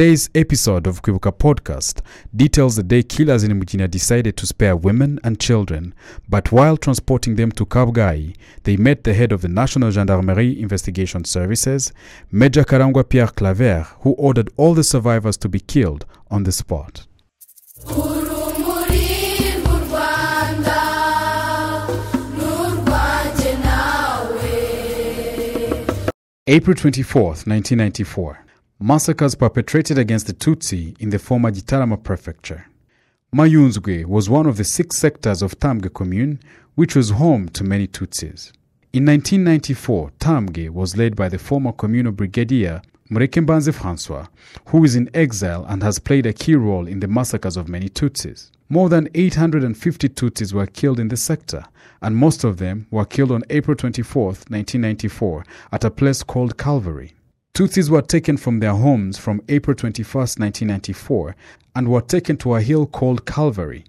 Today's episode of Kwibuka podcast details the day killers in Mugina decided to spare women and children, but while transporting them to Kabgayi, they met the head of the National Gendarmerie Investigation Services, Major Karangwa Pierre Claver, who ordered all the survivors to be killed on the spot. urumuri rw'u rwanda n'urwanjye nawe April 24th, 1994. Massacres perpetrated against the Tutsi in the former Gitarama prefecture. Mayunzwe was one of the six sectors of Tambwe commune, which was home to many Tutsis. In 1994, Tambwe was led by the former communal brigadier Murekembanze Francois, who is in exile and has played a key role in the massacres of many Tutsis. More than 850 Tutsis were killed in the sector, and most of them were killed on April 24, 1994, at a place called Calvary. Tutsis were taken from their homes from April 21, 1994, and were taken to a hill called Calvary.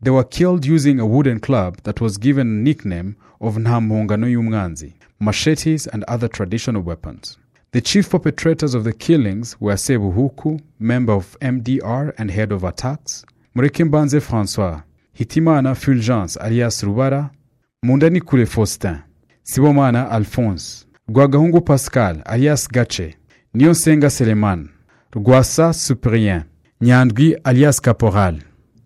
They were killed using a wooden club that was given a nickname of Nhamuhungano Yumganzi, machetes and other traditional weapons. The chief perpetrators of the killings were Sebuhuku, member of MDR and head of attacks, Murekembanze Francois, Hitimana Fulgence alias Rubara, Mundanikure Faustin, Sibomana Alphonse, Rwagahungu Pascal alias Gache, Niyonsenga Seleman, Rwasa Cyprien, Nyandwi alias Caporal,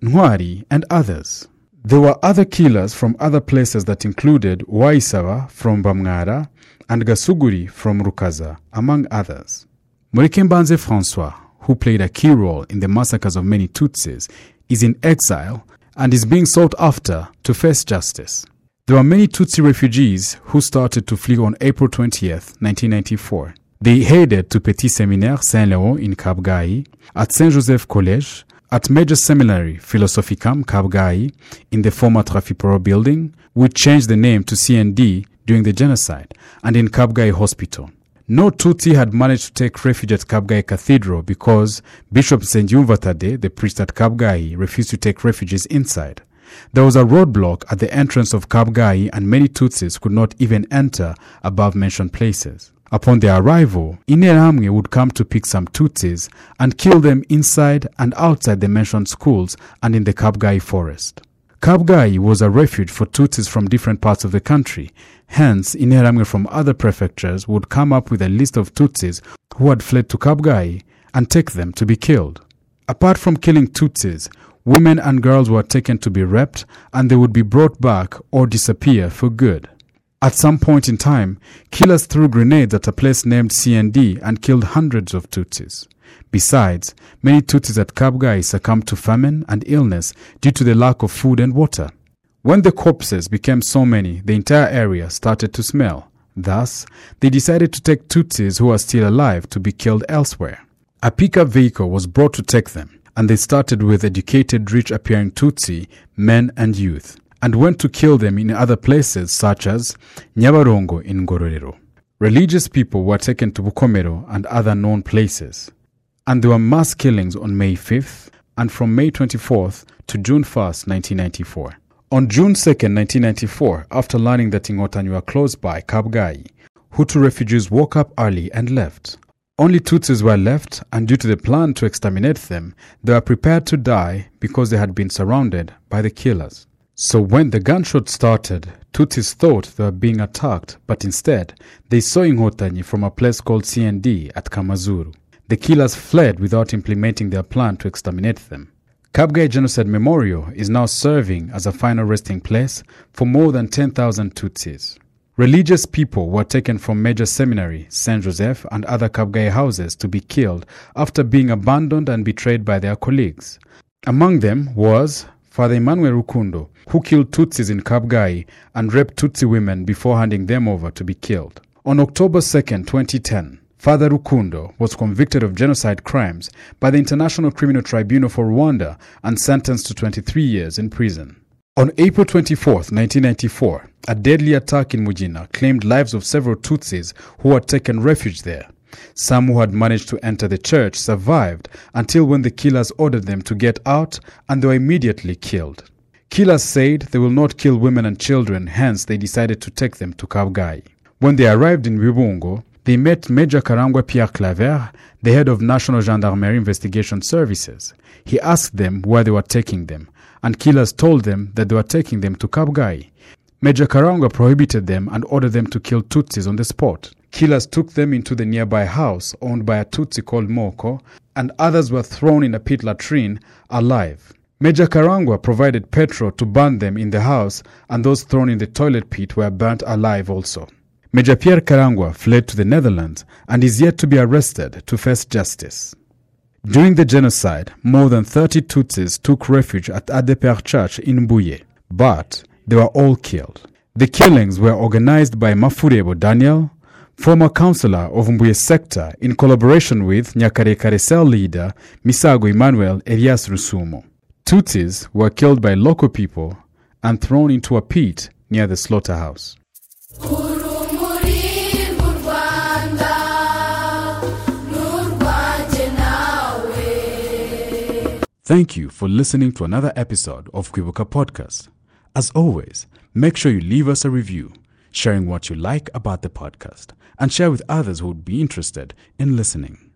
Nwari, and others. There were other killers from other places that included Waisawa from Bamngara and Gasuguri from Rukaza, among others. Murekembanze Francois, who played a key role in the massacres of many Tutsis, is in exile and is being sought after to face justice. There were many Tutsi refugees who started to flee on April 20th, 1994. They headed to Petit Séminaire Saint-Léon in Kabgayi, at Saint Joseph College, at Major Seminary Philosophicum Kabgayi in the former TRAFIPRO building, which changed the name to CND during the genocide, and in Kabgayi Hospital. No Tutsi had managed to take refuge at Kabgayi Cathedral because Bishop St. Yumvatade, the priest at Kabgayi, refused to take refugees inside. There was a roadblock at the entrance of Kabgayi and many Tutsis could not even enter above mentioned places. Upon their arrival, Interahamwe would come to pick some Tutsis and kill them inside and outside the mentioned schools and in the Kabgayi forest. Kabgayi was a refuge for Tutsis from different parts of the country. Hence, Interahamwe from other prefectures would come up with a list of Tutsis who had fled to Kabgayi and take them to be killed. Apart from killing Tutsis, women and girls were taken to be raped and they would be brought back or disappear for good. At some point in time, killers threw grenades at a place named CND and killed hundreds of Tutsis. Besides, many Tutsis at Kabgayi succumbed to famine and illness due to the lack of food and water. When the corpses became so many, the entire area started to smell. Thus, they decided to take Tutsis who were still alive to be killed elsewhere. A pickup vehicle was brought to take them, and they started with educated, rich appearing Tutsi, men and youth, and went to kill them in other places such as Nyabarongo in Ngororero. Religious people were taken to Bukomero and other known places. And there were mass killings on May 5th and from May 24th to June 1st, 1994. On June 2nd, 1994, after learning that Inkotanyi were close by Kabgayi, Hutu refugees woke up early and left. Only Tutsis were left, and due to the plan to exterminate them, they were prepared to die because they had been surrounded by the killers. So when the gunshot started, Tutsis thought they were being attacked, but instead, they saw Inkotanyi from a place called CND at Kamazuru. The killers fled without implementing their plan to exterminate them. Kabgayi Genocide Memorial is now serving as a final resting place for more than 10,000 Tutsis. Religious people were taken from major seminary, Saint Joseph, and other Kabgayi houses to be killed after being abandoned and betrayed by their colleagues. Among them was Father Emmanuel Rukundo, who killed Tutsis in Kabgayi and raped Tutsi women before handing them over to be killed. On October 2, 2010, Father Rukundo was convicted of genocide crimes by the International Criminal Tribunal for Rwanda and sentenced to 23 years in prison. On April 24, 1994, a deadly attack in Mugina claimed lives of several Tutsis who had taken refuge there. Some who had managed to enter the church survived until when the killers ordered them to get out and they were immediately killed. Killers said they will not kill women and children, hence they decided to take them to Kabgayi. When they arrived in Vibungo, they met Major Karangwa Pierre Claver, the head of National Gendarmerie Investigation Services. He asked them where they were taking them, and killers told them that they were taking them to Kabgayi. Major Karangwa prohibited them and ordered them to kill Tutsis on the spot. Killers took them into the nearby house owned by a Tutsi called Moko, and others were thrown in a pit latrine alive. Major Karangwa provided petrol to burn them in the house, and those thrown in the toilet pit were burnt alive also. Major Pierre Karangwa fled to the Netherlands and is yet to be arrested to face justice. During the genocide, more than 30 Tutsis took refuge at ADEPR Church in Mbuye, but they were all killed. The killings were organized by Mafurebo Daniel, former councillor of Mbuye sector, in collaboration with Nyakarekare cell leader Misago Emmanuel Elias Rusumo. Tutsis were killed by local people and thrown into a pit near the slaughterhouse. Thank you for listening to another episode of Kwibuka Podcast. As always, make sure you leave us a review, sharing what you like about the podcast, and share with others who would be interested in listening.